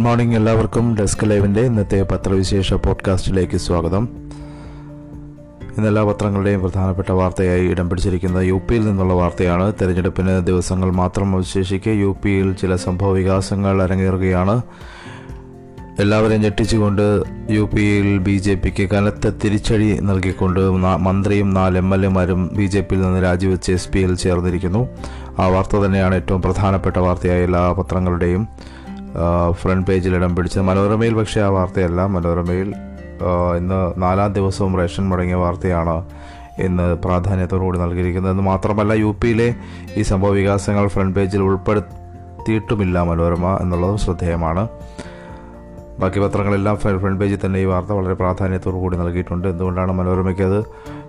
Good morning എല്ലാവർക്കും. Desk ലൈവിന്റെ ഇന്നത്തെ പത്രവിശേഷ പോഡ്കാസ്റ്റിലേക്ക് സ്വാഗതം. ഇന്നെല്ലാ പത്രങ്ങളുടെയും പ്രധാനപ്പെട്ട വാർത്തയായി ഇടം പിടിച്ചിരിക്കുന്നത് യു പിയിൽ നിന്നുള്ള വാർത്തയാണ്. തെരഞ്ഞെടുപ്പിന് ദിവസങ്ങൾ മാത്രം അവശേഷിക്കെ യു പിയിൽ ചില സംഭവ വികാസങ്ങൾ അരങ്ങേറുകയാണ്. എല്ലാവരെയും ഞെട്ടിച്ചുകൊണ്ട് യു പിയിൽ ബി ജെ പിക്ക് കനത്ത തിരിച്ചടി നൽകിക്കൊണ്ട് മന്ത്രിയും നാല് എം എൽ എമാരും ബി ജെ പിയിൽ നിന്ന് രാജിവെച്ച് എസ് പിയിൽ ചേർന്നിരിക്കുന്നു. ആ വാർത്ത തന്നെയാണ് ഏറ്റവും പ്രധാനപ്പെട്ട വാർത്തയായ എല്ലാ പത്രങ്ങളുടെയും. ഫ്രണ്ട് പേജിൽ ഇടം പിടിച്ചത്. മനോരമയിൽ പക്ഷേ ആ വാർത്തയല്ല. മനോരമയിൽ ഇന്ന് നാലാം ദിവസവും റേഷൻ മുടങ്ങിയ വാർത്തയാണ് ഇന്ന് പ്രാധാന്യത്തോടുകൂടി നൽകിയിരിക്കുന്നത്. മാത്രമല്ല യു പിയിലെ ഈ സംഭവ വികാസങ്ങൾ ഫ്രണ്ട് പേജിൽ ഉൾപ്പെടുത്തിയിട്ടുമില്ല മനോരമ എന്നുള്ളതും ശ്രദ്ധേയമാണ്. ബാക്കി പത്രങ്ങളെല്ലാം ഫ്രണ്ട് പേജിൽ തന്നെ ഈ വാർത്ത വളരെ പ്രാധാന്യത്തോടു കൂടി നൽകിയിട്ടുണ്ട്. എന്തുകൊണ്ടാണ് മനോരമയ്ക്ക് അത്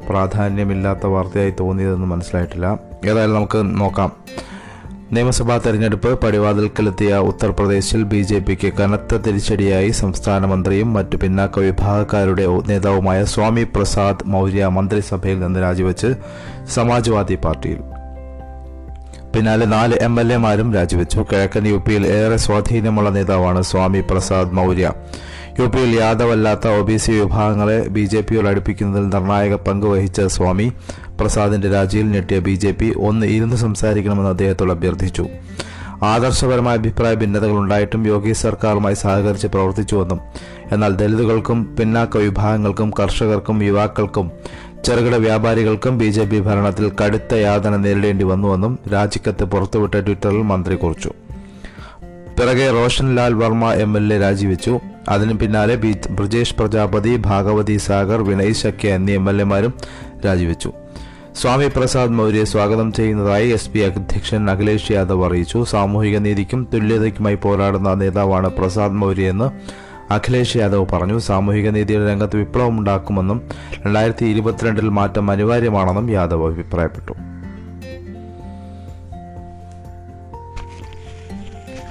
പ്രാധാന്യമില്ലാത്ത വാർത്തയായി തോന്നിയതെന്ന് മനസ്സിലായിട്ടില്ല. ഏതായാലും നമുക്ക് നോക്കാം. നിയമസഭാ തെരഞ്ഞെടുപ്പ് പടിവാതിൽക്കലെത്തിയ ഉത്തർപ്രദേശിൽ ബി ജെ പിക്ക് കനത്ത തിരിച്ചടിയായി സംസ്ഥാന മന്ത്രിയും മറ്റു പിന്നാക്ക വിഭാഗക്കാരുടെ നേതാവുമായ സ്വാമി പ്രസാദ് മൗര്യ മന്ത്രിസഭയിൽ നിന്ന് രാജിവെച്ച് സമാജ്വാദി പാർട്ടിയിൽ പിന്നാലെ നാല് എം എൽ എമാരും രാജിവെച്ചു. കിഴക്കൻ യു പിയിൽ ഏറെ സ്വാധീനമുള്ള നേതാവാണ് സ്വാമി പ്രസാദ് മൗര്യ. യു പിയിൽ യാദവല്ലാത്ത ഒ ബി സി വിഭാഗങ്ങളെ ബി ജെ പിയോട് അടുപ്പിക്കുന്നതിൽ നിർണായക പങ്ക് വഹിച്ച സ്വാമി പ്രസാദിന്റെ രാജിയിൽ ഞെട്ടിയ ബി ജെ പി ഒന്ന് ഇരുന്ന് സംസാരിക്കണമെന്ന് അദ്ദേഹത്തോട് അഭ്യർത്ഥിച്ചു. ആദർശപരമായ അഭിപ്രായ ഭിന്നതകൾ ഉണ്ടായിട്ടും യോഗി സർക്കാരുമായി സഹകരിച്ച് പ്രവർത്തിച്ചുവെന്നും എന്നാൽ ദലിതുകൾക്കും പിന്നാക്ക വിഭാഗങ്ങൾക്കും കർഷകർക്കും യുവാക്കൾക്കും ചെറുകിട വ്യാപാരികൾക്കും ബി ജെ പി ഭരണത്തിൽ കടുത്ത യാതന നേരിടേണ്ടി വന്നുവെന്നും രാജിക്കത്ത് പുറത്തുവിട്ട ട്വിറ്ററിൽ മന്ത്രി കുറിച്ചു. പിറകെ Roshan Lal Varma M L A രാജിവെച്ചു. അതിനു പിന്നാലെ ബി ബ്രജേഷ് പ്രജാപതി ഭാഗവതി സാഗർ വിനയ് ശക്യ എന്നീ എം എൽ എമാരും രാജിവെച്ചു. സ്വാമി പ്രസാദ് മൗര്യയെ സ്വാഗതം ചെയ്യുന്നതായി എസ് പി അധ്യക്ഷൻ അഖിലേഷ് യാദവ് അറിയിച്ചു. സാമൂഹിക നീതിക്കും തുല്യതയ്ക്കുമായി പോരാടുന്ന നേതാവാണ് പ്രസാദ് മൗര്യ എന്ന് അഖിലേഷ് യാദവ് പറഞ്ഞു സാമൂഹിക നീതിയുടെ രംഗത്ത് വിപ്ലവം ഉണ്ടാക്കുമെന്നും രണ്ടായിരത്തി ഇരുപത്തിരണ്ടിൽ മാറ്റം അനിവാര്യമാണെന്നും യാദവ് അഭിപ്രായപ്പെട്ടു.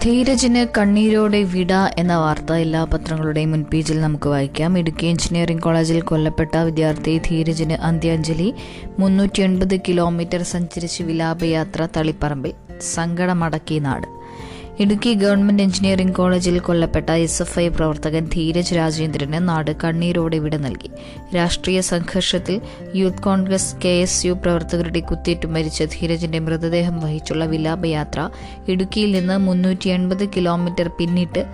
ധീരജിന് കണ്ണീരോടെ വിട എന്ന വാർത്ത എല്ലാ പത്രങ്ങളുടെയും മുൻപേജിൽ നമുക്ക് വായിക്കാം. ഇടുക്കി എഞ്ചിനീയറിംഗ് കോളേജിൽ കൊല്ലപ്പെട്ട വിദ്യാർത്ഥി ധീരജിന് അന്ത്യാഞ്ജലി മുന്നൂറ്റി എൺപത് കിലോമീറ്റർ സഞ്ചരിച്ച് വിലാപയാത്ര തളിപ്പറമ്പിൽ. സങ്കടമടക്കി നാട്. ഇടുക്കി ഗവൺമെന്റ് എഞ്ചിനീയറിംഗ് കോളേജിൽ കൊല്ലപ്പെട്ട എസ് എഫ് ഐ പ്രവർത്തകൻ ധീരജ് രാജേന്ദ്രന് നാട് കണ്ണീരോടെ വിട നൽകി. രാഷ്ട്രീയ സംഘർഷത്തിൽ youth Congress K S U പ്രവർത്തകരുടെ കുത്തേറ്റ് മരിച്ച ധീരജിന്റെ മൃതദേഹം വഹിച്ചുള്ള വിലാപയാത്ര ഇടുക്കിയിൽ നിന്ന് മുന്നൂറ്റി എൺപത് കിലോമീറ്റർ പിന്നിട്ട്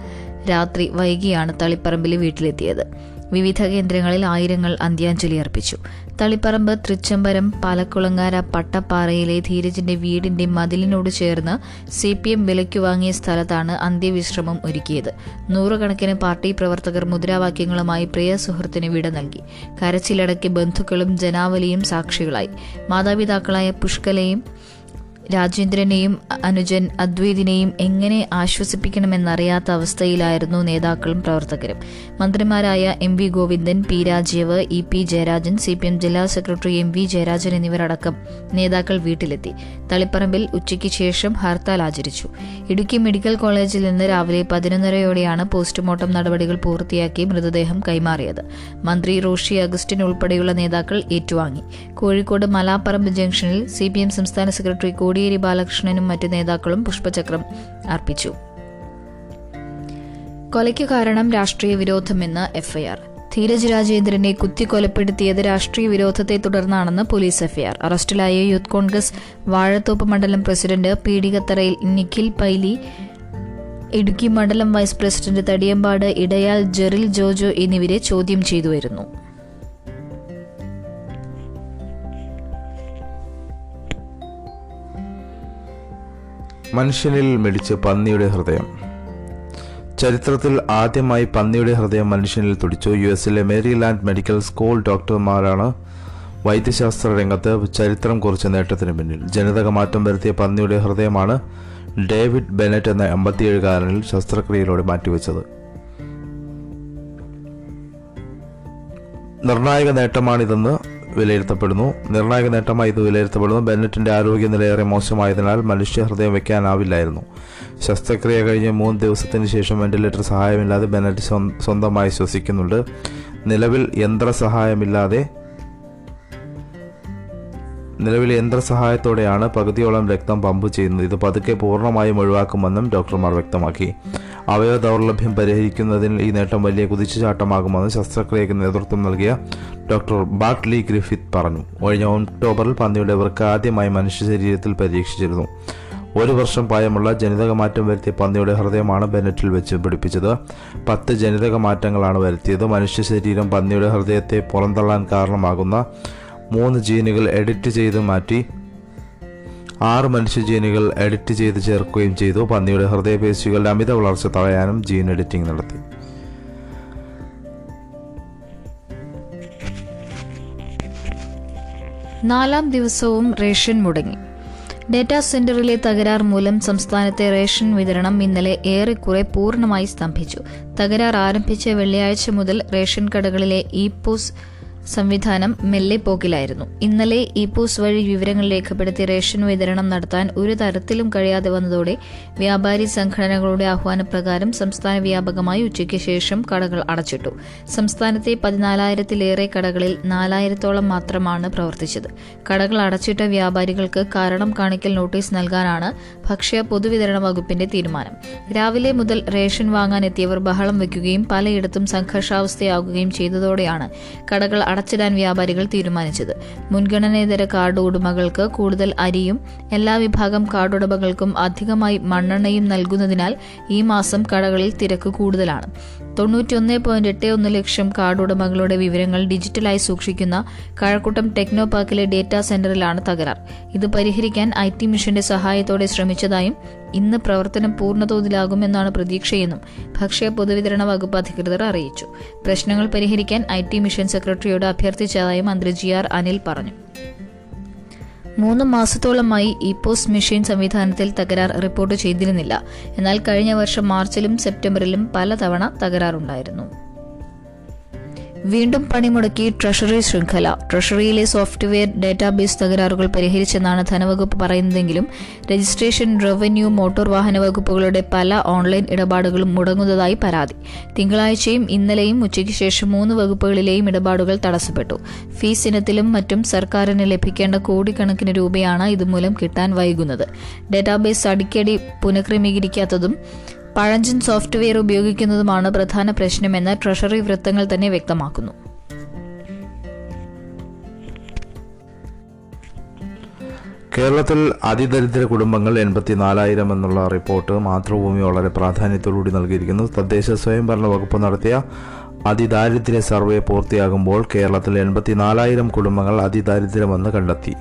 രാത്രി വൈകിയാണ് തളിപ്പറമ്പിലെ വീട്ടിലെത്തിയത്. വിവിധ കേന്ദ്രങ്ങളിൽ ആയിരങ്ങൾ അന്ത്യാഞ്ജലി അർപ്പിച്ചു. തളിപ്പറമ്പ് തൃച്ചംബരം പാലക്കുളങ്ങാര പട്ടപ്പാറയിലെ ധീരജിന്റെ വീടിന്റെ മതിലിനോട് ചേർന്ന് സി പി എം വിലയ്ക്ക് വാങ്ങിയ സ്ഥലത്താണ് അന്ത്യവിശ്രമം ഒരുക്കിയത്. നൂറുകണക്കിന് പാർട്ടി പ്രവർത്തകർ മുദ്രാവാക്യങ്ങളുമായി പ്രിയ സുഹൃത്തിന് വിട നൽകി. കരച്ചിലടക്കി ബന്ധുക്കളും ജനാവലിയും സാക്ഷികളായി. മാതാപിതാക്കളായ പുഷ്കലയും രാജേന്ദ്രനെയും അനുജൻ അദ്വൈതിനെയും എങ്ങനെ ആശ്വസിപ്പിക്കണമെന്നറിയാത്ത അവസ്ഥയിലായിരുന്നു നേതാക്കളും പ്രവർത്തകരും. മന്ത്രിമാരായ M V Govindan P Rajeev E P Jayarajan C P M ജില്ലാ സെക്രട്ടറി എം വി ജയരാജൻ എന്നിവരടക്കം നേതാക്കൾ വീട്ടിലെത്തി. തളിപ്പറമ്പിൽ ഉച്ചയ്ക്ക് ശേഷം ഹർത്താൽ ആചരിച്ചു. ഇടുക്കി മെഡിക്കൽ കോളേജിൽ നിന്ന് രാവിലെ പതിനൊന്നരയോടെയാണ് പോസ്റ്റ്മോർട്ടം നടപടികൾ പൂർത്തിയാക്കി മൃതദേഹം കൈമാറിയത്. മന്ത്രി റോഷി അഗസ്റ്റിൻ ഉൾപ്പെടെയുള്ള നേതാക്കൾ ഏറ്റുവാങ്ങി. കോഴിക്കോട് മലാപ്പറമ്പ് ജംഗ്ഷനിൽ സി സംസ്ഥാന സെക്രട്ടറി കോടിയേരി ബാലകൃഷ്ണനും മറ്റ് നേതാക്കളും പുഷ്പചക്രം അർപ്പിച്ചു. കൊലയ്ക്ക് കാരണം രാഷ്ട്രീയ വിരോധമെന്ന് എഫ്ഐആർ. ധീരജ് രാജേന്ദ്രനെ കുത്തിക്കൊലപ്പെടുത്തിയത് രാഷ്ട്രീയ വിരോധത്തെ തുടർന്നാണെന്ന് പോലീസ് എഫ്ഐആർ. അറസ്റ്റിലായ യൂത്ത് കോൺഗ്രസ് വാഴത്തോപ്പ് മണ്ഡലം പ്രസിഡന്റ് പീഡികത്തറയിൽ നിഖിൽ പൈലി ഇടുക്കി മണ്ഡലം വൈസ് പ്രസിഡന്റ് തടിയമ്പാട് ഇടയാൽ ജെറിൽ ജോജോ എന്നിവരെ ചോദ്യം ചെയ്തു മനുഷ്യനിൽ മിടിച്ച് പന്നിയുടെ ഹൃദയം. ചരിത്രത്തിൽ ആദ്യമായി പന്നിയുടെ ഹൃദയം മനുഷ്യനിൽ തുടിച്ചു. യു എസിലെ മേരിലാൻഡ് മെഡിക്കൽ സ്കൂൾ ഡോക്ടർമാരാണ് വൈദ്യശാസ്ത്ര രംഗത്ത് ചരിത്രം കുറിച്ച നേട്ടത്തിന് പിന്നിൽ. ജനിതക മാറ്റം വരുത്തിയ പന്നിയുടെ ഹൃദയമാണ് ഡേവിഡ് ബെനറ്റ് എന്ന എൺപത്തിയേഴുകാരനിൽ ശസ്ത്രക്രിയയിലൂടെ മാറ്റിവെച്ചത്. നിർണായക നേട്ടമാണിതെന്ന് വിലയിരുത്തപ്പെടുന്നു. നിർണായക നേട്ടമായി ഇത് വിലയിരുത്തപ്പെടുന്നു. ബെന്നറ്റിന്റെ ആരോഗ്യനിലയേറെ മോശമായതിനാൽ മനുഷ്യ ഹൃദയം വെക്കാനാവില്ലായിരുന്നു. ശസ്ത്രക്രിയ കഴിഞ്ഞ് മൂന്ന് ദിവസത്തിന് ശേഷം വെന്റിലേറ്റർ സഹായമില്ലാതെ ബെന്നറ്റ് സ്വന്തമായി ശ്വസിക്കുന്നുണ്ട്. നിലവിൽ യന്ത്ര നിലവിലെ യന്ത്രസഹായത്തോടെയാണ് പകുതിയോളം രക്തം പമ്പ് ചെയ്യുന്നത്. ഇത് പതുക്കെ പൂർണമായും ഒഴിവാക്കുമെന്നും ഡോക്ടർമാർ വ്യക്തമാക്കി. അവയവ ദൗർലഭ്യം പരിഹരിക്കുന്നതിൽ ഈ നേട്ടം വലിയ കുതിച്ചുചാട്ടമാകുമെന്ന് ശസ്ത്രക്രിയയ്ക്ക് നേതൃത്വം നൽകിയ ഡോക്ടർ ബാട്ട്ലി ഗ്രിഫിത്ത് പറഞ്ഞു. കഴിഞ്ഞ ഒക്ടോബറിൽ പന്നിയുടെ വൃക്ക ആദ്യമായി മനുഷ്യ ശരീരത്തിൽ പരീക്ഷിച്ചിരുന്നു. ഒരു വർഷം പ്രായമുള്ള ജനിതക മാറ്റം വരുത്തിയ പന്നിയുടെ ഹൃദയമാണ് ബെനറ്റിൽ വെച്ച് പിടിപ്പിച്ചത്. പത്ത് ജനിതക മാറ്റങ്ങളാണ് വരുത്തിയത്. മനുഷ്യ ശരീരം പന്നിയുടെ ഹൃദയത്തെ പുറന്തള്ളാൻ കാരണമാകുന്ന മൂന്ന് ജീനുകൾ എഡിറ്റ് ചെയ്ത് മാറ്റി ആറ് മനുഷ്യ ജീനുകൾ എഡിറ്റ് ചെയ്ത് ചേർക്കുകയും ചെയ്തു. പന്നിയുടെ ഹൃദയപേശികളുടെ അമിത വളർച്ച തടയാനും ജീൻ എഡിറ്റിംഗ് നടത്തി. നാലാം ദിവസവും റേഷൻ മുടങ്ങി. ഡേറ്റാ സെന്ററിലെ തകരാർ മൂലം സംസ്ഥാനത്തെ റേഷൻ വിതരണം ഇന്നലെ ഏറെക്കുറെ പൂർണമായി സ്തംഭിച്ചു. തകരാർ ആരംഭിച്ച വെള്ളിയാഴ്ച മുതൽ റേഷൻ കടകളിലെ ഇ പോസ് സംവിധാനം മെല്ലെ പോക്കിലായിരുന്നു ഇന്നലെ ഇ പോസ് വഴി വിവരങ്ങൾ രേഖപ്പെടുത്തി റേഷൻ വിതരണം നടത്താൻ ഒരു തരത്തിലും കഴിയാതെ വന്നതോടെ വ്യാപാരി സംഘടനകളുടെ ആഹ്വാനപ്രകാരം സംസ്ഥാന വ്യാപകമായി ഉച്ചയ്ക്ക് ശേഷം കടകൾ അടച്ചിട്ടു. സംസ്ഥാനത്തെ പതിനാലായിരത്തിലേറെ കടകളിൽ നാലായിരത്തോളം മാത്രമാണ് പ്രവർത്തിച്ചത്. കടകൾ അടച്ചിട്ട വ്യാപാരികൾക്ക് കാരണം കാണിക്കൽ നോട്ടീസ് നൽകാനാണ് ഭക്ഷ്യ പൊതുവിതരണ വകുപ്പിന്റെ തീരുമാനം. രാവിലെ മുതൽ റേഷൻ വാങ്ങാനെത്തിയവർ ബഹളം വയ്ക്കുകയും പലയിടത്തും സംഘർഷാവസ്ഥയാകുകയും ചെയ്തതോടെയാണ് കടകൾ അടച്ചിടാൻ വ്യാപാരികൾ തീരുമാനിച്ചത്. മുൻഗണനേതര കാർഡ് ഉടമകൾക്ക് കൂടുതൽ അരിയും എല്ലാ വിഭാഗം കാർഡുടമകൾക്കും അധികമായി മണ്ണെണ്ണയും നൽകുന്നതിനാൽ ഈ മാസം കടകളിൽ തിരക്ക് കൂടുതലാണ്. തൊണ്ണൂറ്റിയൊന്ന് പോയിന്റ് എട്ട് ഒന്ന് ലക്ഷം കാർഡ് ഉടമകളുടെ വിവരങ്ങൾ ഡിജിറ്റലായി സൂക്ഷിക്കുന്ന കഴക്കൂട്ടം ടെക്നോ പാർക്കിലെ ഡേറ്റാ സെന്ററിലാണ് തകരാർ. ഇത് പരിഹരിക്കാൻ ഐ ടി മിഷന്റെ സഹായത്തോടെ ശ്രമിച്ചതായും ഇന്ന് പ്രവർത്തനം പൂർണതോതിലാകുമെന്നാണ് പ്രതീക്ഷയെന്നും ഭക്ഷ്യ പൊതുവിതരണ വകുപ്പ് അധികൃതർ അറിയിച്ചു. പ്രശ്നങ്ങൾ പരിഹരിക്കാൻ ഐ ടി മിഷൻ സെക്രട്ടറിയോട് അഭ്യർത്ഥിച്ചതായി മന്ത്രി ജി ആർ അനിൽ പറഞ്ഞു. മൂന്ന് മാസത്തോളമായി ഇ പോസ്റ്റ് മെഷീൻ സംവിധാനത്തിൽ തകരാർ റിപ്പോർട്ട് ചെയ്തിരുന്നില്ല. എന്നാൽ കഴിഞ്ഞ വർഷം മാർച്ചിലും സെപ്റ്റംബറിലും പലതവണ തകരാറുണ്ടായിരുന്നു. വീണ്ടും പണിമുടക്കി ട്രഷറി ശൃംഖല. ട്രഷറിയിലെ സോഫ്റ്റ്വെയർ ഡാറ്റാബേസ് തകരാറുകൾ പരിഹരിച്ചെന്നാണ് ധനവകുപ്പ് പറയുന്നതെങ്കിലും രജിസ്ട്രേഷൻ റവന്യൂ മോട്ടോർ വാഹന വകുപ്പുകളുടെ പല ഓൺലൈൻ ഇടപാടുകളും മുടങ്ങുന്നതായി പരാതി. തിങ്കളാഴ്ചയും ഇന്നലെയും ഉച്ചയ്ക്ക് ശേഷം മൂന്ന് വകുപ്പുകളിലെയും ഇടപാടുകൾ തടസ്സപ്പെട്ടു. ഫീസ് ഇനത്തിലും മറ്റും സർക്കാരിന് ലഭിക്കേണ്ട കോടിക്കണക്കിന് രൂപയാണ് ഇതുമൂലം കിട്ടാൻ വൈകുന്നത്. ഡാറ്റാബേസ് അടിക്കടി പുനഃക്രമീകരിക്കാത്തതും പഴഞ്ചൻ സോഫ്റ്റ്വെയർ ഉപയോഗിക്കുന്നതുമാണ് പ്രധാന പ്രശ്നമെന്ന് ട്രഷറി വൃത്തങ്ങൾ തന്നെ വ്യക്തമാക്കുന്നു. കേരളത്തിൽ അതിദരിദ്ര കുടുംബങ്ങൾ എൺപത്തിനാലായിരം എന്നുള്ള റിപ്പോർട്ട് മാതൃഭൂമി വളരെ പ്രാധാന്യത്തോടുകൂടി നൽകിയിരിക്കുന്നു. തദ്ദേശ സ്വയംഭരണ വകുപ്പ് നടത്തിയ അതിദാരിദ്ര്യ സർവേ പൂർത്തിയാകുമ്പോൾ കേരളത്തിൽ എൺപത്തിനാലായിരം കുടുംബങ്ങൾ അതിദാരിദ്ര്യമെന്ന് കണ്ടെത്തി.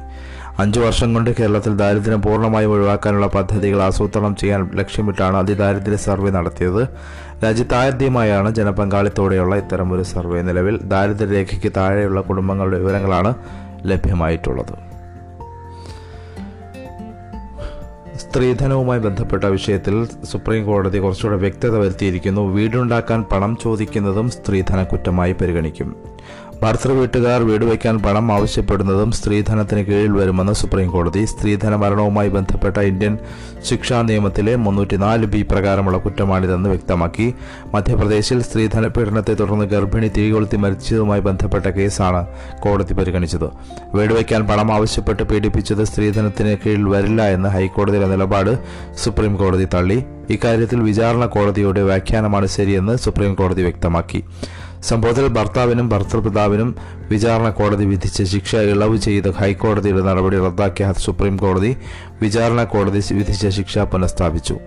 അഞ്ചു വർഷം കൊണ്ട് കേരളത്തിൽ ദാരിദ്ര്യം പൂർണമായും ഒഴിവാക്കാനുള്ള പദ്ധതികൾ ആസൂത്രണം ചെയ്യാൻ ലക്ഷ്യമിട്ടാണ് അതിദാരിദ്ര്യ സർവേ നടത്തിയത്. രാജ്യത്താദ്യമായാണ് ജനപങ്കാളിത്തോടെയുള്ള ഇത്തരമൊരു സർവേ നിലവിൽ. ദാരിദ്ര്യരേഖയ്ക്ക് താഴെയുള്ള കുടുംബങ്ങളുടെ വിവരങ്ങളാണ് ലഭ്യമായിട്ടുള്ളത്. സ്ത്രീധനവുമായി ബന്ധപ്പെട്ട വിഷയത്തിൽ സുപ്രീം കോടതി കുറച്ചുകൂടെ വ്യക്തത വരുത്തിയിരിക്കുന്നു. വീടുണ്ടാക്കാൻ പണം ചോദിക്കുന്നതും സ്ത്രീധന കുറ്റമായി പരിഗണിക്കും. ഭർത്തൃ വീട്ടുകാർ വീട് വയ്ക്കാൻ പണം ആവശ്യപ്പെടുന്നതും സ്ത്രീധനത്തിന് കീഴിൽ വരുമെന്ന് സുപ്രീം കോടതി സ്ത്രീധന മരണവുമായി ബന്ധപ്പെട്ട ഇന്ത്യൻ ശിക്ഷാ നിയമത്തിലെ മുന്നൂറ്റിനാല് ബി പ്രകാരമുള്ള കുറ്റമാണിതെന്ന് വ്യക്തമാക്കി. മധ്യപ്രദേശിൽ സ്ത്രീധന പീഡനത്തെ തുടർന്ന് ഗർഭിണി തീകൊളുത്തി മരിച്ചതുമായി ബന്ധപ്പെട്ട കേസാണ് കോടതി പരിഗണിച്ചത്. വീട് വയ്ക്കാൻ പണം ആവശ്യപ്പെട്ട് പീഡിപ്പിച്ചത് സ്ത്രീധനത്തിന് കീഴിൽ വരില്ല എന്ന് ഹൈക്കോടതിയുടെ നിലപാട് സുപ്രീം കോടതി തള്ളി. ഇക്കാര്യത്തിൽ വിചാരണ കോടതിയുടെ വ്യാഖ്യാനമാണ് ശരിയെന്ന് സുപ്രീം കോടതി വ്യക്തമാക്കി. സംഭവത്തിൽ ഭർത്താവിനും ഭർത്തൃപിതാവിനും വിചാരണ കോടതി വിധിച്ച ശിക്ഷ ഇളവ് ചെയ്ത് ഹൈക്കോടതിയുടെ നടപടി റദ്ദാക്കിയ സുപ്രീം കോടതി വിചാരണ കോടതി വിധിച്ച ശിക്ഷ പുനഃസ്ഥാപിച്ചു.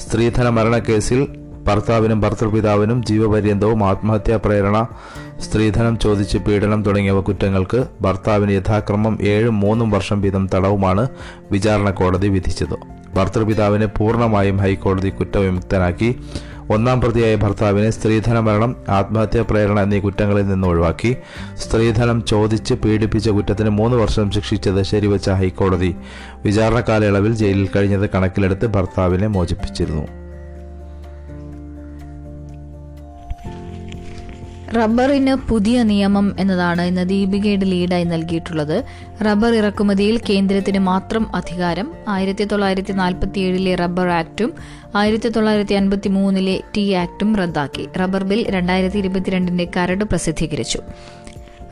സ്ത്രീധന മരണക്കേസിൽ ഭർത്താവിനും ഭർത്തൃപിതാവിനും ജീവപര്യന്തവും ആത്മഹത്യാ പ്രേരണ സ്ത്രീധനം ചോദിച്ച് പീഡനം തുടങ്ങിയവ കുറ്റങ്ങൾക്ക് ഭർത്താവിന് യഥാക്രമം ഏഴും മൂന്നും വർഷം വീതം തടവുമാണ് വിചാരണ കോടതി വിധിച്ചത്. ഭർത്തൃപിതാവിനെ പൂർണമായും ഹൈക്കോടതി കുറ്റവിമുക്തനാക്കി ഒന്നാം പ്രതിയായ ഭർത്താവിനെ സ്ത്രീധന മരണം ആത്മഹത്യാ പ്രേരണ എന്നീ കുറ്റങ്ങളിൽ നിന്ന് ഒഴിവാക്കി. സ്ത്രീധനം ചോദിച്ച് പീഡിപ്പിച്ച കുറ്റത്തിന് മൂന്ന് വർഷം ശിക്ഷിച്ചത് ശരിവച്ച ഹൈക്കോടതി. വിചാരണ കാലയളവിൽ ജയിലിൽ കഴിഞ്ഞത് കണക്കിലെടുത്ത് ഭർത്താവിനെ മോചിപ്പിച്ചിരുന്നു. റബ്ബറിന് പുതിയ നിയമം എന്നതാണ് ഇന്ന് ദീപികയുടെ ലീഡായി നൽകിയിട്ടുള്ളത്. റബ്ബർ ഇറക്കുമതിയിൽ കേന്ദ്രത്തിന് മാത്രം അധികാരം. ആയിരത്തി തൊള്ളായിരത്തി നാൽപ്പത്തി ഏഴിലെ റബ്ബർ ആക്ടും ആയിരത്തി തൊള്ളായിരത്തി അൻപത്തി മൂന്നിലെ ടി ആക്ടും റദ്ദാക്കി. റബ്ബർ ബിൽ രണ്ടായിരത്തി ഇരുപത്തിരണ്ടിന്റെ കരട് പ്രസിദ്ധീകരിച്ചു.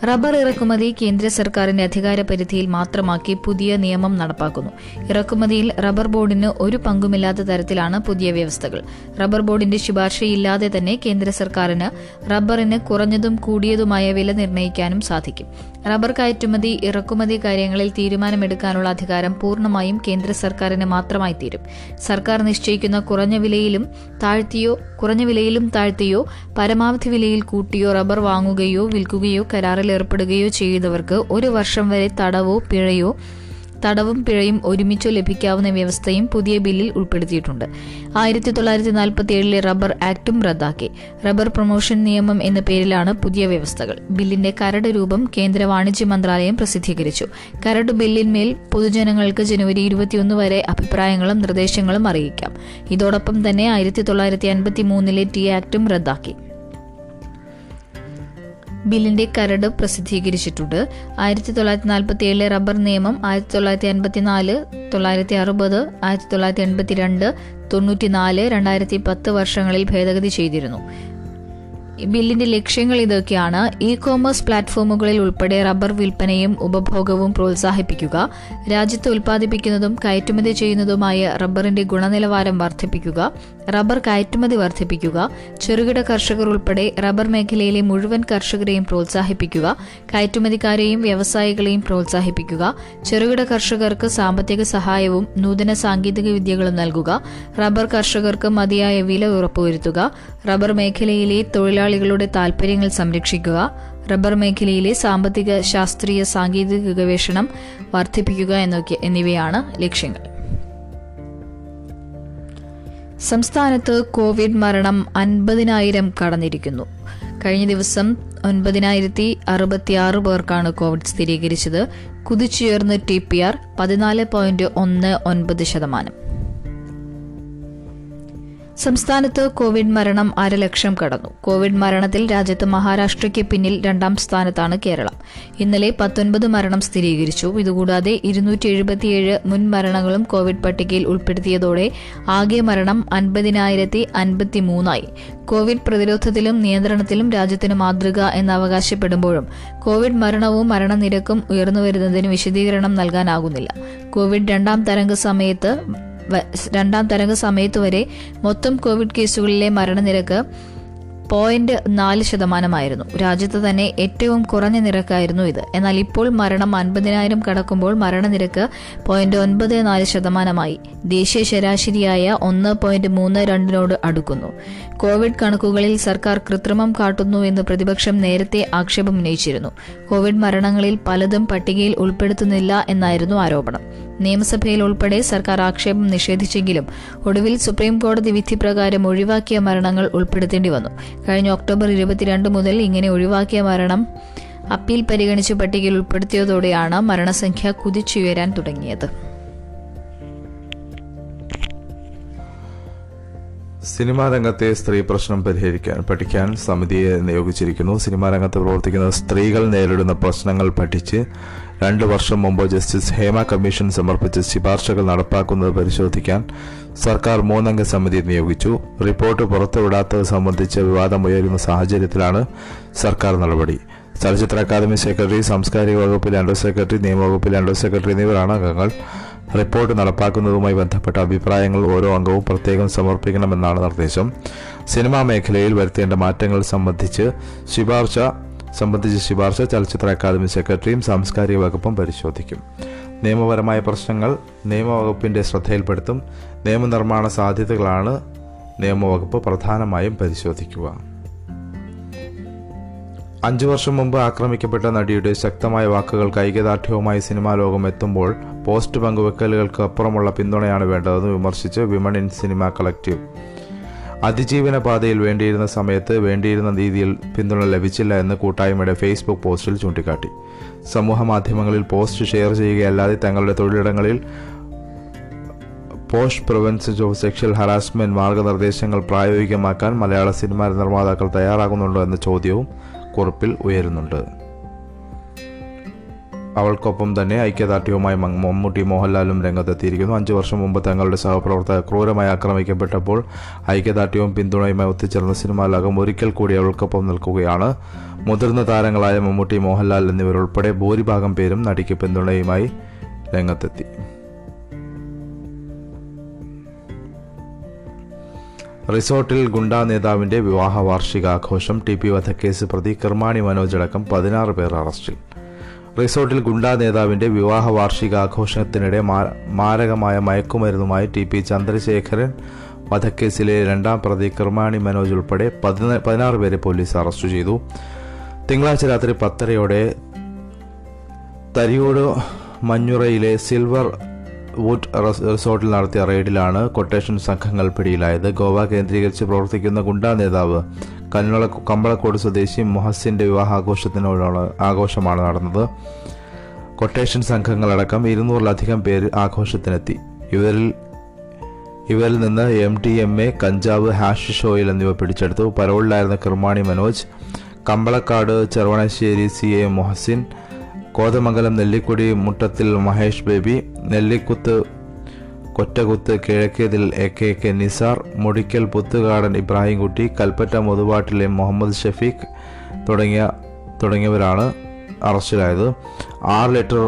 റബ്ബർ ഇറക്കുമതി കേന്ദ്ര സർക്കാരിന്റെ അധികാര പരിധിയിൽ മാത്രമാക്കി പുതിയ നിയമം നടപ്പാക്കുന്നു. ഇറക്കുമതിയിൽ റബ്ബർ ബോർഡിന് ഒരു പങ്കുമില്ലാത്ത തരത്തിലാണ് പുതിയ വ്യവസ്ഥകൾ. റബ്ബർ ബോർഡിന്റെ ശുപാർശയില്ലാതെ തന്നെ കേന്ദ്ര സർക്കാരിന് റബ്ബറിന് കുറഞ്ഞതും കൂടിയതുമായ വില നിർണയിക്കാനും സാധിക്കും. റബ്ബർ കയറ്റുമതി ഇറക്കുമതി കാര്യങ്ങളിൽ തീരുമാനമെടുക്കാനുള്ള അധികാരം പൂർണമായും കേന്ദ്ര സർക്കാരിന് മാത്രമായി തീരും സർക്കാർ നിശ്ചയിക്കുന്ന കുറഞ്ഞ വിലയിലും താഴ്ത്തിയോ കുറഞ്ഞ വിലയിലും താഴ്ത്തിയോ പരമാവധി വിലയിൽ കൂട്ടിയോ റബ്ബർ വാങ്ങുകയോ വിൽക്കുകയോ കരാറിൽ ഏർപ്പെടുകയോ ചെയ്യുന്നവർക്ക് ഒരു വർഷം വരെ തടവോ പിഴയോ തടവും പിഴയും ഒരുമിച്ചോ ലഭിക്കാവുന്ന വ്യവസ്ഥയും പുതിയ ബില്ലിൽ ഉൾപ്പെടുത്തിയിട്ടുണ്ട്. ആയിരത്തി തൊള്ളായിരത്തി നാൽപ്പത്തി ഏഴിലെ റബ്ബർ ആക്ടും റദ്ദാക്കി. റബ്ബർ പ്രൊമോഷൻ നിയമം എന്ന പേരിലാണ് പുതിയ വ്യവസ്ഥകൾ. ബില്ലിന്റെ കരട് രൂപം കേന്ദ്ര വാണിജ്യ മന്ത്രാലയം പ്രസിദ്ധീകരിച്ചു. കരട് ബില്ലിന്മേൽ പൊതുജനങ്ങൾക്ക് ജനുവരി ഇരുപത്തിയൊന്ന് വരെ അഭിപ്രായങ്ങളും നിർദ്ദേശങ്ങളും അറിയിക്കാം. ഇതോടൊപ്പം തന്നെ ആയിരത്തി തൊള്ളായിരത്തി അൻപത്തി മൂന്നിലെ ടി ആക്ടും റദ്ദാക്കി. ബില്ലിന്റെ കരട് പ്രസിദ്ധീകരിച്ചിട്ടുണ്ട്. ആയിരത്തി തൊള്ളായിരത്തി നാൽപ്പത്തി ഏഴിലെ റബ്ബർ നിയമം ആയിരത്തി തൊള്ളായിരത്തി അൻപത്തിനാല് തൊള്ളായിരത്തി അറുപത് ആയിരത്തി തൊള്ളായിരത്തി എൺപത്തിരണ്ട് തൊണ്ണൂറ്റിനാല് രണ്ടായിരത്തി പത്ത് വർഷങ്ങളിൽ ഭേദഗതി ചെയ്തിരുന്നു. ബില്ലിന്റെ ലക്ഷ്യങ്ങൾ ഇതൊക്കെയാണ്. ഇ കോമേഴ്സ് പ്ലാറ്റ്ഫോമുകളിൽ ഉൾപ്പെടെ റബ്ബർ വിൽപ്പനയും ഉപഭോഗവും പ്രോത്സാഹിപ്പിക്കുക രാജ്യത്ത് ഉൽപ്പാദിപ്പിക്കുന്നതും കയറ്റുമതി ചെയ്യുന്നതുമായ റബ്ബറിന്റെ ഗുണനിലവാരം വർദ്ധിപ്പിക്കുക റബ്ബർ കയറ്റുമതി വർദ്ധിപ്പിക്കുക ചെറുകിട കർഷകർ ഉൾപ്പെടെ റബ്ബർ മേഖലയിലെ മുഴുവൻ കർഷകരെയും പ്രോത്സാഹിപ്പിക്കുക കയറ്റുമതിക്കാരെയും വ്യവസായികളെയും പ്രോത്സാഹിപ്പിക്കുക ചെറുകിട കർഷകർക്ക് സാമ്പത്തിക സഹായവും നൂതന സാങ്കേതിക വിദ്യകളും നൽകുക റബ്ബർ കർഷകർക്ക് മതിയായ വില ഉറപ്പുവരുത്തുക റബ്ബർ മേഖലയിലെ തൊഴിലാളികളുടെ താൽപര്യങ്ങൾ സംരക്ഷിക്കുക റബ്ബർ മേഖലയിലെ സാമ്പത്തിക ശാസ്ത്രീയ സാങ്കേതിക ഗവേഷണം വർദ്ധിപ്പിക്കുക എന്നൊക്കെ എന്നിവയാണ് ലക്ഷ്യങ്ങൾ. സംസ്ഥാനത്ത് കോവിഡ് മരണം അൻപതിനായിരം കടന്നിരിക്കുന്നു. കഴിഞ്ഞ ദിവസം ഒൻപതിനായിരത്തി അറുപത്തിയാറ് പേർക്കാണ് കോവിഡ് സ്ഥിരീകരിച്ചത്. കുതിച്ചുയർന്ന് ടി പി ആർ പതിനാല് പോയിന്റ് ഒന്ന് ഒൻപത് ശതമാനം. സംസ്ഥാനത്ത് കോവിഡ് മരണം അരലക്ഷം കടന്നു. കോവിഡ് മരണത്തിൽ രാജ്യത്ത് മഹാരാഷ്ട്രയ്ക്ക് പിന്നിൽ രണ്ടാം സ്ഥാനത്താണ് കേരളം. ഇന്നലെ പത്തൊൻപത് മരണം സ്ഥിരീകരിച്ചു. ഇതുകൂടാതെ ഇരുന്നൂറ്റി എഴുപത്തിയേഴ് മുൻ മരണങ്ങളും കോവിഡ് പട്ടികയിൽ ഉൾപ്പെടുത്തിയതോടെ ആകെ മരണം അൻപതിനായിരത്തി അൻപത്തി മൂന്നായി കോവിഡ് പ്രതിരോധത്തിലും നിയന്ത്രണത്തിലും രാജ്യത്തിന് മാതൃക എന്ന് അവകാശപ്പെടുമ്പോഴും കോവിഡ് മരണവും മരണനിരക്കും ഉയർന്നുവരുന്നതിന് വിശദീകരണം നൽകാനാകുന്നില്ല. കോവിഡ് രണ്ടാം തരംഗ സമയത്ത് രണ്ടാം തരംഗ സമയത്ത് വരെ മൊത്തം കോവിഡ് കേസുകളിലെ മരണനിരക്ക് പോയിന്റ് നാല് ശതമാനമായിരുന്നു. രാജ്യത്ത് തന്നെ ഏറ്റവും കുറഞ്ഞ നിരക്കായിരുന്നു ഇത്. എന്നാൽ ഇപ്പോൾ മരണം അൻപതിനായിരം കടക്കുമ്പോൾ മരണനിരക്ക് പോയിന്റ് ഒൻപത് നാല് ശതമാനമായി. ദേശീയ ശരാശരിയായ ഒന്ന് പോയിന്റ് മൂന്ന് രണ്ടിനോട് അടുക്കുന്നു. കോവിഡ് കണക്കുകളിൽ സർക്കാർ കൃത്രിമം കാട്ടുന്നു എന്ന് പ്രതിപക്ഷം നേരത്തെ ആക്ഷേപം ഉന്നയിച്ചിരുന്നു. കോവിഡ് മരണങ്ങളിൽ പലതും പട്ടികയിൽ ഉൾപ്പെടുത്തുന്നില്ല എന്നായിരുന്നു ആരോപണം. നിയമസഭയിൽ ഉൾപ്പെടെ സർക്കാർ ആക്ഷേപം നിഷേധിച്ചെങ്കിലും ഒടുവിൽ സുപ്രീം കോടതി വിധി പ്രകാരം ഒഴിവാക്കിയ മരണങ്ങൾ ഉൾപ്പെടുത്തേണ്ടി വന്നു. കഴിഞ്ഞ ഒക്ടോബർ ഇരുപത്തിരണ്ട് മുതൽ ഇങ്ങനെ ഒഴിവാക്കിയ മരണം അപ്പീൽ പരിഗണിച്ച് പട്ടികയിൽ ഉൾപ്പെടുത്തിയതോടെയാണ് മരണസംഖ്യ കുതിച്ചുയരാൻ തുടങ്ങിയത്. സിനിമാ രംഗത്തെ സ്ത്രീ പ്രശ്നം പരിഹരിക്കാൻ പഠിക്കാൻ സമിതിയെ നിയോഗിച്ചിരിക്കുന്നു. സിനിമാ രംഗത്ത് പ്രവർത്തിക്കുന്ന സ്ത്രീകൾ നേരിടുന്ന പ്രശ്നങ്ങൾ പഠിച്ച് രണ്ട് വർഷം മുമ്പ് ജസ്റ്റിസ് ഹേമ കമ്മീഷൻ സമർപ്പിച്ച ശുപാർശകൾ നടപ്പാക്കുന്നത് പരിശോധിക്കാൻ സർക്കാർ മൂന്നംഗ സമിതി നിയോഗിച്ചു. റിപ്പോർട്ട് പുറത്തുവിടാത്തത് സംബന്ധിച്ച് വിവാദമുയരുന്ന സാഹചര്യത്തിലാണ് സർക്കാർ നടപടി. ചലച്ചിത്ര അക്കാദമി സെക്രട്ടറി സാംസ്കാരിക വകുപ്പിലെ അണ്ടർ സെക്രട്ടറി നിയമവകുപ്പിലെ അണ്ടർ സെക്രട്ടറി എന്നിവരാണ് അംഗങ്ങൾ. റിപ്പോർട്ട് നടപ്പാക്കുന്നതുമായി ബന്ധപ്പെട്ട അഭിപ്രായങ്ങൾ ഓരോ അംഗവും പ്രത്യേകം സമർപ്പിക്കണമെന്നാണ് നിർദ്ദേശം. സിനിമാ മേഖലയിൽ വരുത്തേണ്ട മാറ്റങ്ങൾ സംബന്ധിച്ച് ശുപാർശ സംബന്ധിച്ച് ശുപാർശ ചലച്ചിത്ര അക്കാദമി സെക്രട്ടറിയും സാംസ്കാരിക വകുപ്പും പരിശോധിക്കും. നിയമപരമായ പ്രശ്നങ്ങൾ നിയമവകുപ്പിന്റെ ശ്രദ്ധയിൽപ്പെടുത്തും. നിയമനിർമ്മാണ സാധ്യതകളാണ് നിയമവകുപ്പ് പ്രധാനമായും പരിശോധിക്കുക. അഞ്ചു വർഷം മുമ്പ് ആക്രമിക്കപ്പെട്ട നടിയുടെ ശക്തമായ വാക്കുകൾക്ക് ഐക്യദാർഢ്യവുമായി സിനിമാ ലോകം എത്തുമ്പോൾ പോസ്റ്റ് പങ്കുവെക്കലുകൾക്ക് അപ്പുറമുള്ള പിന്തുണയാണ് വേണ്ടതെന്ന് വിമർശിച്ച് വിമൺ ഇൻ സിനിമ കളക്റ്റീവ് അതിജീവന പാതയിൽ വേണ്ടിയിരുന്ന സമയത്ത് വേണ്ടിയിരുന്ന രീതിയിൽ പിന്തുണ ലഭിച്ചില്ല എന്ന് കൂട്ടായ്മയുടെ ഫേസ്ബുക്ക് പോസ്റ്റിൽ ചൂണ്ടിക്കാട്ടി. സമൂഹ മാധ്യമങ്ങളിൽ പോസ്റ്റ് ഷെയർ ചെയ്യുകയല്ലാതെ തങ്ങളുടെ തൊഴിലിടങ്ങളിൽ post prevention of sexual harassment മാർഗനിർദ്ദേശങ്ങൾ പ്രായോഗികമാക്കാൻ മലയാള സിനിമാ നിർമ്മാതാക്കൾ തയ്യാറാകുന്നുണ്ടോ എന്ന ചോദ്യവും കുറിപ്പിൽ ഉയരുന്നുണ്ട്. അവൾക്കൊപ്പം തന്നെ ഐക്യദാർഢ്യവുമായി മമ്മൂട്ടി മോഹൻലാലും രംഗത്തെത്തിയിരിക്കുന്നു. അഞ്ചു വർഷം മുമ്പ് തങ്ങളുടെ സഹപ്രവർത്തകർ ക്രൂരമായി ആക്രമിക്കപ്പെട്ടപ്പോൾ ഐക്യദാർഢ്യവും പിന്തുണയുമായി ഒത്തുചേർന്ന സിനിമാ ലോകം ഒരിക്കൽ കൂടി അവൾക്കൊപ്പം നിൽക്കുകയാണ്. മുതിർന്ന താരങ്ങളായ മമ്മൂട്ടി മോഹൻലാൽ എന്നിവരുൾപ്പെടെ ഭൂരിഭാഗം പേരും നടിക്ക് പിന്തുണയുമായി രംഗത്തെത്തി. റിസോർട്ടിൽ ഗുണ്ടാ നേതാവിന്റെ വിവാഹ വാർഷികാഘോഷം ടി പി വധക്കേസ് പ്രതി കിർമാണി മനോജ് അടക്കം പതിനാറ് പേർ അറസ്റ്റിൽ. റിസോർട്ടിൽ ഗുണ്ടാ നേതാവിന്റെ വിവാഹ വാർഷികാഘോഷത്തിനിടെ മാരകമായ മയക്കുമരുന്നുമായി ടി പി ചന്ദ്രശേഖരൻ വധക്കേസിലെ രണ്ടാം പ്രതി കിർമാണി മനോജ് ഉൾപ്പെടെ പതിന- പതിനാറ് പേരെ പോലീസ് അറസ്റ്റ് ചെയ്തു. തിങ്കളാഴ്ച രാത്രി പത്തരയോടെ തരിയോട് മഞ്ഞുറയിലെ സിൽവർ വുഡ് റസ് റിസോർട്ടിൽ നടത്തിയ റെയ്ഡിലാണ് കൊട്ടേഷൻ സംഘങ്ങൾ പിടിയിലായത്. ഗോവ കേന്ദ്രീകരിച്ച് പ്രവർത്തിക്കുന്ന ഗുണ്ടാ നേതാവ് കന്നള കമ്പളക്കോട് സ്വദേശി മൊഹസിന്റെ വിവാഹാഘോഷത്തിനോടാണ് ആഘോഷമാണ് നടന്നത്. കൊട്ടേഷൻ സംഘങ്ങളടക്കം ഇരുന്നൂറിലധികം പേര് ആഘോഷത്തിനെത്തി. ഇവരിൽ ഇവരിൽ നിന്ന് എം ടി എം എ കഞ്ചാവ് ഹാഷിഷ് ഓയിൽ എന്നിവ പിടിച്ചെടുത്തു. പരോളിലായിരുന്ന Kirmani Manoj Kambalakkad Cheruvanassery C A Mohasin Kothamangalam Nellikkudi Muttathil Mahesh Baby Nellikuth Kottakuth Kizhakkethil A K K Nisar Mudikkal Puthukadan Ibrahimkutty Kalpetta മുതുവാട്ടിലെ Muhammad Shafeeq തുടങ്ങിയ തുടങ്ങിയവരാണ് അറസ്റ്റിലായത്. ആറ് ലിറ്റർ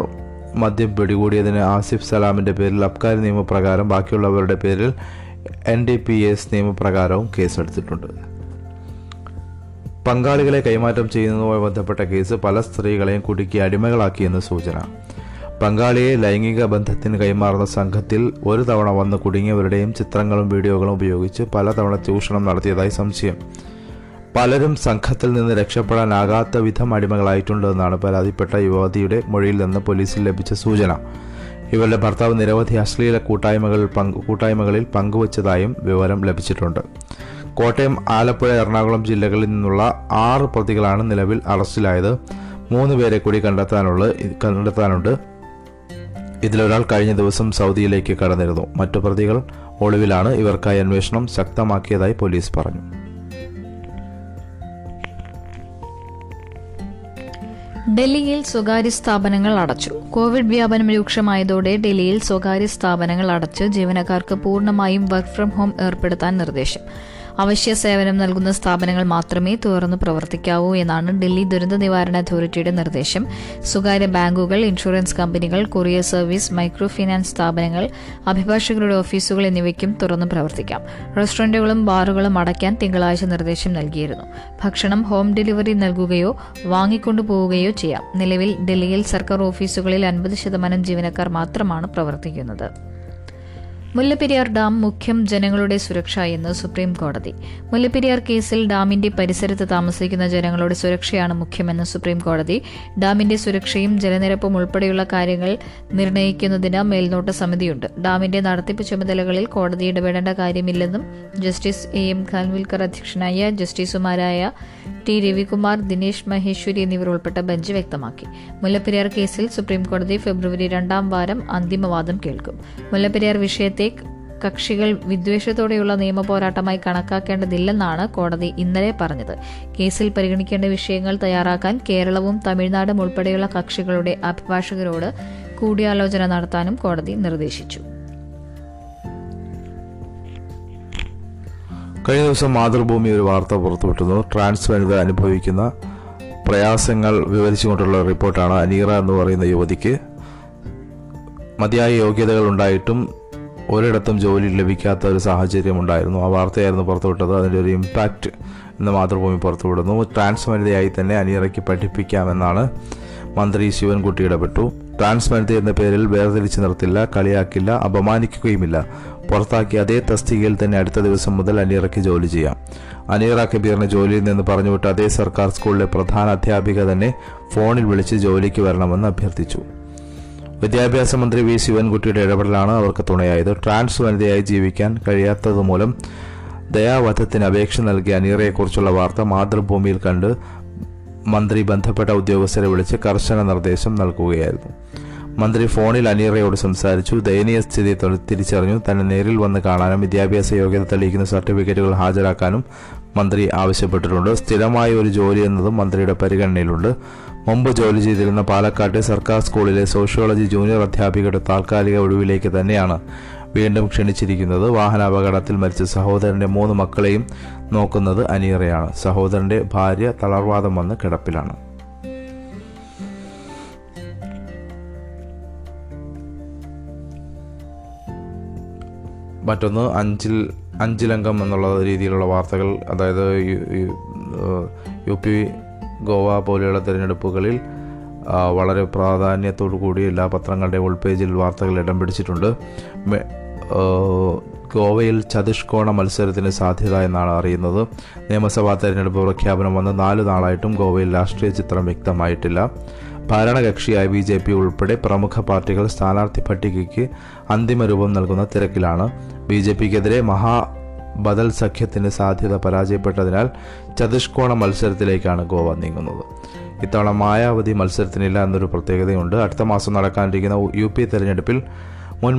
മദ്യം പിടികൂടിയതിന് ആസിഫ് സലാമിന്റെ പേരിൽ അബ്കാരി നിയമപ്രകാരം ബാക്കിയുള്ളവരുടെ പേരിൽ എൻ ഡി പി എസ് നിയമപ്രകാരവും കേസെടുത്തിട്ടുണ്ട്. പങ്കാളികളെ കൈമാറ്റം ചെയ്യുന്നതുമായി ബന്ധപ്പെട്ട കേസ് പല സ്ത്രീകളെയും കുടുക്കി അടിമകളാക്കിയെന്ന് സൂചന. പങ്കാളിയെ ലൈംഗിക ബന്ധത്തിന് കൈമാറുന്ന സംഘത്തിൽ ഒരു തവണ വന്ന് കുടുങ്ങിയവരുടെയും ചിത്രങ്ങളും വീഡിയോകളും ഉപയോഗിച്ച് പലതവണ ചൂഷണം നടത്തിയതായി സംശയം. പലരും സംഘത്തിൽ നിന്ന് രക്ഷപ്പെടാനാകാത്ത വിധം അടിമകളായിട്ടുണ്ടെന്നാണ് പരാതിപ്പെട്ട യുവതിയുടെ മൊഴിയിൽ നിന്ന് പോലീസിൽ ലഭിച്ച സൂചന. ഇവരുടെ ഭർത്താവ് നിരവധി അശ്ലീല കൂട്ടായ്മകൾ പങ്ക് കൂട്ടായ്മകളിൽ പങ്കുവച്ചതായും വിവരം ലഭിച്ചിട്ടുണ്ട്. കോട്ടയം ആലപ്പുഴ എറണാകുളം ജില്ലകളിൽ നിന്നുള്ള ആറ് പ്രതികളാണ് നിലവിൽ അറസ്റ്റിലായത്. മൂന്ന് പേരെ കൂടി കണ്ടെത്താനുള്ള കണ്ടെത്താനുണ്ട്. ഇതിലൊരാൾ കഴിഞ്ഞ ദിവസം സൗദിയിലേക്ക് കടന്നിരുന്നു. മറ്റു പ്രതികൾ ഒളിവിലാണ്. ഇവർക്കായി അന്വേഷണം ശക്തമാക്കിയതായി പോലീസ് പറഞ്ഞു. ഡൽഹിയിൽ സ്വകാര്യ സ്ഥാപനങ്ങൾ അടച്ചു. കോവിഡ് വ്യാപനം രൂക്ഷമായതോടെ ഡൽഹിയിൽ സ്വകാര്യ സ്ഥാപനങ്ങൾ അടച്ച് ജീവനക്കാർക്ക് പൂർണമായും വർക്ക് ഫ്രം ഹോം ഏർപ്പെടുത്താൻ നിർദ്ദേശം. അവശ്യ സേവനം നൽകുന്ന സ്ഥാപനങ്ങൾ മാത്രമേ തുറന്ന് പ്രവർത്തിക്കാവൂ എന്നാണ് ഡൽഹി ദുരന്ത നിവാരണ അതോറിറ്റിയുടെ നിർദ്ദേശം. സ്വകാര്യ ബാങ്കുകൾ ഇൻഷുറൻസ് കമ്പനികൾ കൊറിയർ സർവീസ് മൈക്രോ ഫിനാൻസ് സ്ഥാപനങ്ങൾ അഭിഭാഷകരുടെ ഓഫീസുകൾ എന്നിവയ്ക്കും തുറന്ന് പ്രവർത്തിക്കാം. റെസ്റ്റോറന്റുകളും ബാറുകളും അടയ്ക്കാൻ തിങ്കളാഴ്ച നിർദ്ദേശം നൽകിയിരുന്നു. ഭക്ഷണം ഹോം ഡെലിവറി നൽകുകയോ വാങ്ങിക്കൊണ്ടു പോവുകയോ ചെയ്യാം. നിലവിൽ ഡൽഹിയിൽ സർക്കാർ ഓഫീസുകളിൽ അൻപത് ശതമാനം ജീവനക്കാർ മാത്രമാണ് പ്രവർത്തിക്കുന്നത്. മുല്ലപ്പെരിയാർ ഡാം മുഖ്യം ജനങ്ങളുടെ സുരക്ഷ എന്ന് സുപ്രീം കോടതി. മുല്ലപ്പെരിയാർ കേസിൽ ഡാമിന്റെ പരിസരത്ത് താമസിക്കുന്ന ജനങ്ങളുടെ സുരക്ഷയാണ് മുഖ്യമെന്ന് സുപ്രീം കോടതി. ഡാമിന്റെ സുരക്ഷയും ജലനിരപ്പും ഉൾപ്പെടെയുള്ള കാര്യങ്ങൾ നിർണയിക്കുന്നതിന് മേൽനോട്ട സമിതിയുണ്ട്. ഡാമിന്റെ നടത്തിപ്പ് ചുമതലകളിൽ കോടതി ഇടപെടേണ്ട കാര്യമില്ലെന്നും ജസ്റ്റിസ് എ എം ഖാൻവിൽക്കർ അധ്യക്ഷനായ ജസ്റ്റിസുമാരായ ടി രവികുമാർ ദിനേശ് മഹേശ്വരി എന്നിവർ ഉൾപ്പെട്ട ബെഞ്ച് വ്യക്തമാക്കി. മുല്ലപ്പെരിയാർ കേസിൽ സുപ്രീംകോടതി ഫെബ്രുവരി രണ്ടാം വാരം അന്തിമവാദം കേൾക്കും. മുല്ലപ്പെരിയാർ വിഷയത്തെ കക്ഷികൾ വിദ്വേഷത്തോടെയുള്ള നിയമ പോരാട്ടമായി കണക്കാക്കേണ്ടതില്ലെന്നാണ് കോടതി ഇന്നലെ പറഞ്ഞത്. കേസിൽ പരിഗണിക്കേണ്ട വിഷയങ്ങൾ തയ്യാറാക്കാൻ കേരളവും തമിഴ്നാടും ഉൾപ്പെടെയുള്ള കക്ഷികളുടെ അഭിഭാഷകരോട് കൂടിയാലോചന നടത്താനും കോടതി നിർദ്ദേശിച്ചു. കഴിഞ്ഞ ദിവസം മാതൃഭൂമി ഒരു വാർത്ത പുറത്തുവിട്ടുന്നു ട്രാൻസ് വനിത അനുഭവിക്കുന്ന പ്രയാസങ്ങൾ വിവരിച്ചുകൊണ്ടുള്ള റിപ്പോർട്ടാണ് അനീറ എന്ന് പറയുന്ന യുവതിക്ക്. മതിയായ യോഗ്യതകൾ ഉണ്ടായിട്ടും ഒരിടത്തും ജോലി ലഭിക്കാത്ത ഒരു സാഹചര്യം ഉണ്ടായിരുന്നു. ആ വാർത്തയായിരുന്നു പുറത്തുവിട്ടത്. അതിന്റെ ഒരു ഇമ്പാക്റ്റ് എന്ന് മാതൃഭൂമി പുറത്തുവിടുന്നു. ട്രാൻസ് വനിതയായി തന്നെ അനീറയ്ക്ക് പഠിപ്പിക്കാമെന്നാണ് മന്ത്രി ശിവൻകുട്ടി ഇടപെട്ടു. ട്രാൻസ് വനിത എന്ന പേരിൽ വേർതിരിച്ചു നിർത്തില്ല കളിയാക്കില്ല അപമാനിക്കുകയുമില്ല. പുറത്താക്കിയ അതേ തസ്തികയിൽ തന്നെ അടുത്ത ദിവസം മുതൽ അനീറയ്ക്ക് ജോലി ചെയ്യാം. അനീറ കബീറിനെ ജോലിയിൽ നിന്ന് പറഞ്ഞുവിട്ട അതേ സർക്കാർ സ്കൂളിലെ പ്രധാന അധ്യാപിക തന്നെ ഫോണിൽ വിളിച്ച് ജോലിക്ക് വരണമെന്ന് അഭ്യർത്ഥിച്ചു. വിദ്യാഭ്യാസ മന്ത്രി വി. ശിവൻകുട്ടിയുടെ ഇടപെടലാണ് അവർക്ക് തുണയായത്. ട്രാൻസ് വനിതയായി ജീവിക്കാൻ കഴിയാത്തതുമൂലം ദയാവധത്തിന് അപേക്ഷ നൽകിയ അനീറയെക്കുറിച്ചുള്ള വാർത്ത മാതൃഭൂമിയിൽ കണ്ട് മന്ത്രി ബന്ധപ്പെട്ട ഉദ്യോഗസ്ഥരെ വിളിച്ച് കർശന നിർദ്ദേശം നൽകുകയായിരുന്നു. മന്ത്രി ഫോണിൽ അനീറയോട് സംസാരിച്ചു. ദയനീയ സ്ഥിതി തിരിച്ചറിഞ്ഞു. തന്നെ നേരിൽ വന്ന് കാണാനും വിദ്യാഭ്യാസ യോഗ്യത തെളിയിക്കുന്ന സർട്ടിഫിക്കറ്റുകൾ ഹാജരാക്കാനും മന്ത്രി ആവശ്യപ്പെട്ടിട്ടുണ്ട്. സ്ഥിരമായ ഒരു ജോലി എന്നതും മന്ത്രിയുടെ പരിഗണനയിലുണ്ട്. മുമ്പ് ജോലി ചെയ്തിരുന്ന പാലക്കാട്ടെ സർക്കാർ സ്കൂളിലെ സോഷ്യോളജി ജൂനിയർ അധ്യാപികയുടെ താൽക്കാലിക ഒഴിവിലേക്ക് തന്നെയാണ് വീണ്ടും ക്ഷണിച്ചിരിക്കുന്നത്. വാഹനാപകടത്തിൽ മരിച്ച സഹോദരന്റെ മൂന്ന് മക്കളെയും നോക്കുന്നത് അനീറയാണ്. സഹോദരന്റെ ഭാര്യ തളർവാദം വന്ന് കിടപ്പിലാണ്. മറ്റൊന്ന് അഞ്ചിൽ അഞ്ചിലംഗം എന്നുള്ള രീതിയിലുള്ള വാർത്തകൾ അതായത് യു- പി ഗോവ പോലെയുള്ള തിരഞ്ഞെടുപ്പുകളിൽ വളരെ പ്രാധാന്യത്തോടു കൂടി എല്ലാ പത്രങ്ങളുടെയും ഉൾപേജിൽ വാർത്തകൾ ഇടം പിടിച്ചിട്ടുണ്ട്. ഗോവയിൽ ചതുഷ്കോണ മത്സരത്തിന് സാധ്യത എന്നാണ് അറിയുന്നത്. നിയമസഭാ തെരഞ്ഞെടുപ്പ് പ്രഖ്യാപനം വന്ന് നാല് നാളായിട്ടും ഗോവയിൽ രാഷ്ട്രീയ ചിത്രം വ്യക്തമായിട്ടില്ല. ഭരണകക്ഷിയായ ബി ജെ പി ഉൾപ്പെടെ പ്രമുഖ പാർട്ടികൾ സ്ഥാനാർത്ഥി പട്ടികയ്ക്ക് അന്തിമ രൂപം നൽകുന്ന തിരക്കിലാണ്. ബി ജെ പിക്കെതിരെ മഹാ ബദൽ സഖ്യത്തിന് സാധ്യത പരാജയപ്പെട്ടതിനാൽ ചതുഷ്കോണ മത്സരത്തിലേക്കാണ് ഗോവ നീങ്ങുന്നത്. ഇത്തവണ മായാവതി മത്സരത്തിനില്ല എന്നൊരു പ്രത്യേകതയുണ്ട്. അടുത്ത മാസം നടക്കാനിരിക്കുന്ന യു പി തെരഞ്ഞെടുപ്പിൽ മുൻ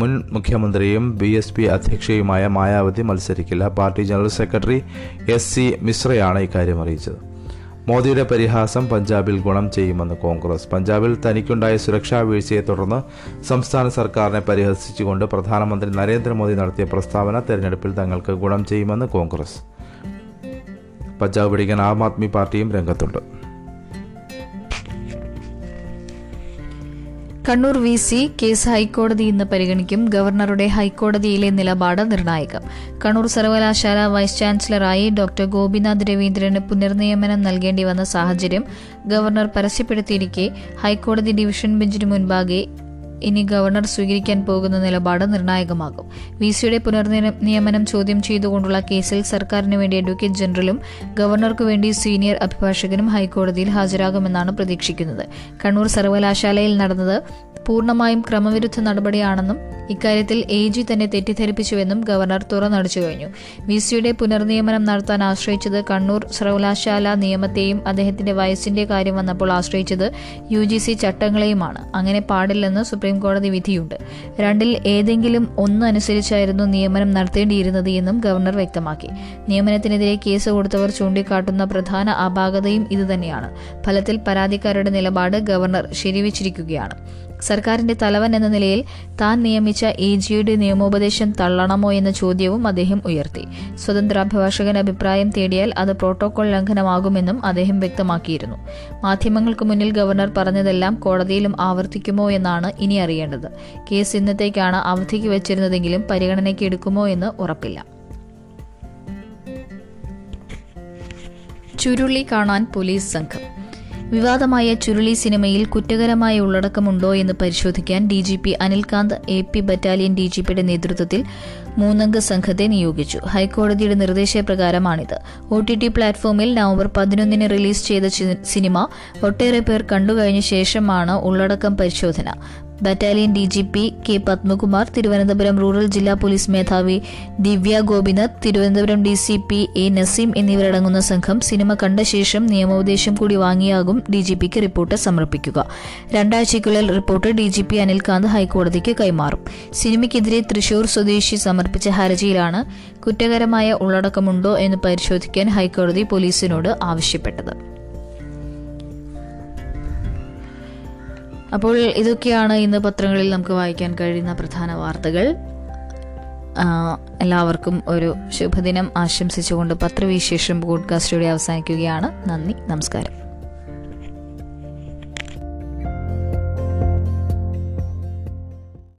മുൻ മുഖ്യമന്ത്രിയും ബി എസ് പി അധ്യക്ഷയുമായ Mayawati മത്സരിക്കില്ല. Party general secretary S C മിശ്രയാണ് ഇക്കാര്യം അറിയിച്ചത്. മോദിയുടെ പരിഹാസം പഞ്ചാബിൽ ഗുണം ചെയ്യുമെന്ന് കോൺഗ്രസ്. പഞ്ചാബിൽ തനിക്കുണ്ടായ സുരക്ഷാ വീഴ്ചയെ തുടർന്ന് സംസ്ഥാന സർക്കാരിനെ പരിഹസിച്ചുകൊണ്ട് പ്രധാനമന്ത്രി നരേന്ദ്രമോദി നടത്തിയ പ്രസ്താവന തെരഞ്ഞെടുപ്പിൽ തങ്ങൾക്ക് ഗുണം ചെയ്യുമെന്ന് കോൺഗ്രസ്. പഞ്ചാബ് പിടിക്കാൻ ആം ആദ്മി പാർട്ടിയും രംഗത്തുണ്ട്. കണ്ണൂർ വി സി കേസ് ഹൈക്കോടതി ഇന്ന് പരിഗണിക്കും. ഗവർണറുടെ ഹൈക്കോടതിയിലെ നിലപാട് നിർണായകം. കണ്ണൂർ സർവകലാശാല വൈസ് ചാൻസലറായി ഡോക്ടർ ഗോപിനാഥ് രവീന്ദ്രന് പുനർനിയമനം നൽകേണ്ടി വന്ന സാഹചര്യം ഗവർണർ പരസ്യപ്പെടുത്തിയിരിക്കെ. ഹൈക്കോടതി ഡിവിഷൻ ബെഞ്ചിന് മുൻപാകെ ഇനി ഗവർണർ സ്വീകരിക്കാൻ പോകുന്ന നിലപാട് നിർണായകമാകും. വി സിയുടെ പുനർനിയമനം ചോദ്യം ചെയ്തുകൊണ്ടുള്ള കേസിൽ സർക്കാരിന് വേണ്ടി അഡ്വക്കേറ്റ് ജനറലും ഗവർണർക്കു വേണ്ടി സീനിയർ അഭിഭാഷകനും ഹൈക്കോടതിയിൽ ഹാജരാകുമെന്നാണ് പ്രതീക്ഷിക്കുന്നത്. കണ്ണൂർ സർവകലാശാലയിൽ നടന്നത് പൂർണമായും ക്രമവിരുദ്ധ നടപടിയാണെന്നും ഇക്കാര്യത്തിൽ എ ജി തന്നെ തെറ്റിദ്ധരിപ്പിച്ചുവെന്നും ഗവർണർ തുറന്നടിച്ചു കഴിഞ്ഞു. വി സിയുടെ പുനർനിയമനം നടത്താൻ ആശ്രയിച്ചത് കണ്ണൂർ സർവകലാശാല നിയമത്തെയും അദ്ദേഹത്തിന്റെ വയസ്സിന്റെ കാര്യം വന്നപ്പോൾ ആശ്രയിച്ചത് യു ജി സി ചട്ടങ്ങളെയുമാണ്. അങ്ങനെ പാടില്ലെന്ന് സുപ്രീം കോടതി വിധിയുണ്ട്. രണ്ടിൽ ഏതെങ്കിലും ഒന്ന് അനുസരിച്ചായിരുന്നു നിയമനം നടത്തേണ്ടിയിരുന്നത് എന്നും ഗവർണർ വ്യക്തമാക്കി. നിയമനത്തിനെതിരെ കേസ് കൊടുത്തവർ ചൂണ്ടിക്കാട്ടുന്ന പ്രധാന അപാകതയും ഇതുതന്നെയാണ്. ഫലത്തിൽ പരാതിക്കാരുടെ നിലപാട് ഗവർണർ ശരിവച്ചിരിക്കുകയാണ്. സർക്കാരിന്റെ തലവൻ എന്ന നിലയിൽ താൻ നിയമിച്ച എ ജിയുടെ നിയമോപദേശം തള്ളണമോ എന്ന ചോദ്യവും അദ്ദേഹം ഉയർത്തി. സ്വതന്ത്ര അഭിഭാഷകൻ അഭിപ്രായം തേടിയാൽ അത് പ്രോട്ടോകോൾ ലംഘനമാകുമെന്നും അദ്ദേഹം വ്യക്തമാക്കിയിരുന്നു. മാധ്യമങ്ങൾക്ക് മുന്നിൽ ഗവർണർ പറഞ്ഞതെല്ലാം കോടതിയിലും ആവർത്തിക്കുമോ എന്നാണ് ഇനി അറിയേണ്ടത്. കേസ് ഇന്നത്തേക്കാണ് അവധിക്ക് വെച്ചിരുന്നതെങ്കിലും പരിഗണനയ്ക്ക് എടുക്കുമോ എന്ന് ഉറപ്പില്ല. ചുരുളി കാണാൻ പോലീസ് സംഘം. വിവാദമായ ചുരുളി സിനിമയിൽ കുറ്റകരമായ ഉള്ളടക്കമുണ്ടോ എന്ന് പരിശോധിക്കാൻ D G P Anilkanth A P battalion D G പിയുടെ നേതൃത്വത്തിൽ മൂന്നംഗ സംഘത്തെ നിയോഗിച്ചു. ഹൈക്കോടതിയുടെ നിർദ്ദേശപ്രകാരമാണിത്. ഒ ടി ടി പ്ലാറ്റ്ഫോമിൽ നവംബർ പതിനൊന്നിന് റിലീസ് ചെയ്ത സിനിമ ഒട്ടേറെ പേർ കണ്ടുകഴിഞ്ഞ ശേഷമാണ് ഉള്ളടക്കം പരിശോധന. Battalion D G P K Padmakumar Thiruvananthapuram rural ജില്ലാ പോലീസ് മേധാവി Divya Gopinath Thiruvananthapuram D C P A Naseem എന്നിവരടങ്ങുന്ന സംഘം സിനിമ കണ്ട ശേഷം നിയമോപദേശം കൂടി വാങ്ങിയാകും ഡി ജി പിക്ക് റിപ്പോർട്ട് സമർപ്പിക്കുക. രണ്ടാഴ്ചയ്ക്കുള്ളിൽ report D G P Anilkanth ഹൈക്കോടതിക്ക് കൈമാറും. സിനിമയ്ക്കെതിരെ തൃശൂർ സ്വദേശി സമർപ്പിച്ച ഹർജിയിലാണ് കുറ്റകരമായ ഉള്ളടക്കമുണ്ടോ എന്ന് പരിശോധിക്കാൻ ഹൈക്കോടതി പോലീസിനോട് ആവശ്യപ്പെട്ടത്. അപ്പോൾ ഇതൊക്കെയാണ് ഇന്ന് പത്രങ്ങളിൽ നമുക്ക് വായിക്കാൻ കഴിയുന്ന പ്രധാന വാർത്തകൾ. എല്ലാവർക്കും ഒരു ശുഭദിനം ആശംസിച്ചുകൊണ്ട് പത്രവിശേഷം പോഡ്കാസ്റ്റിലൂടെ അവസാനിക്കുകയാണ്. നന്ദി നമസ്കാരം.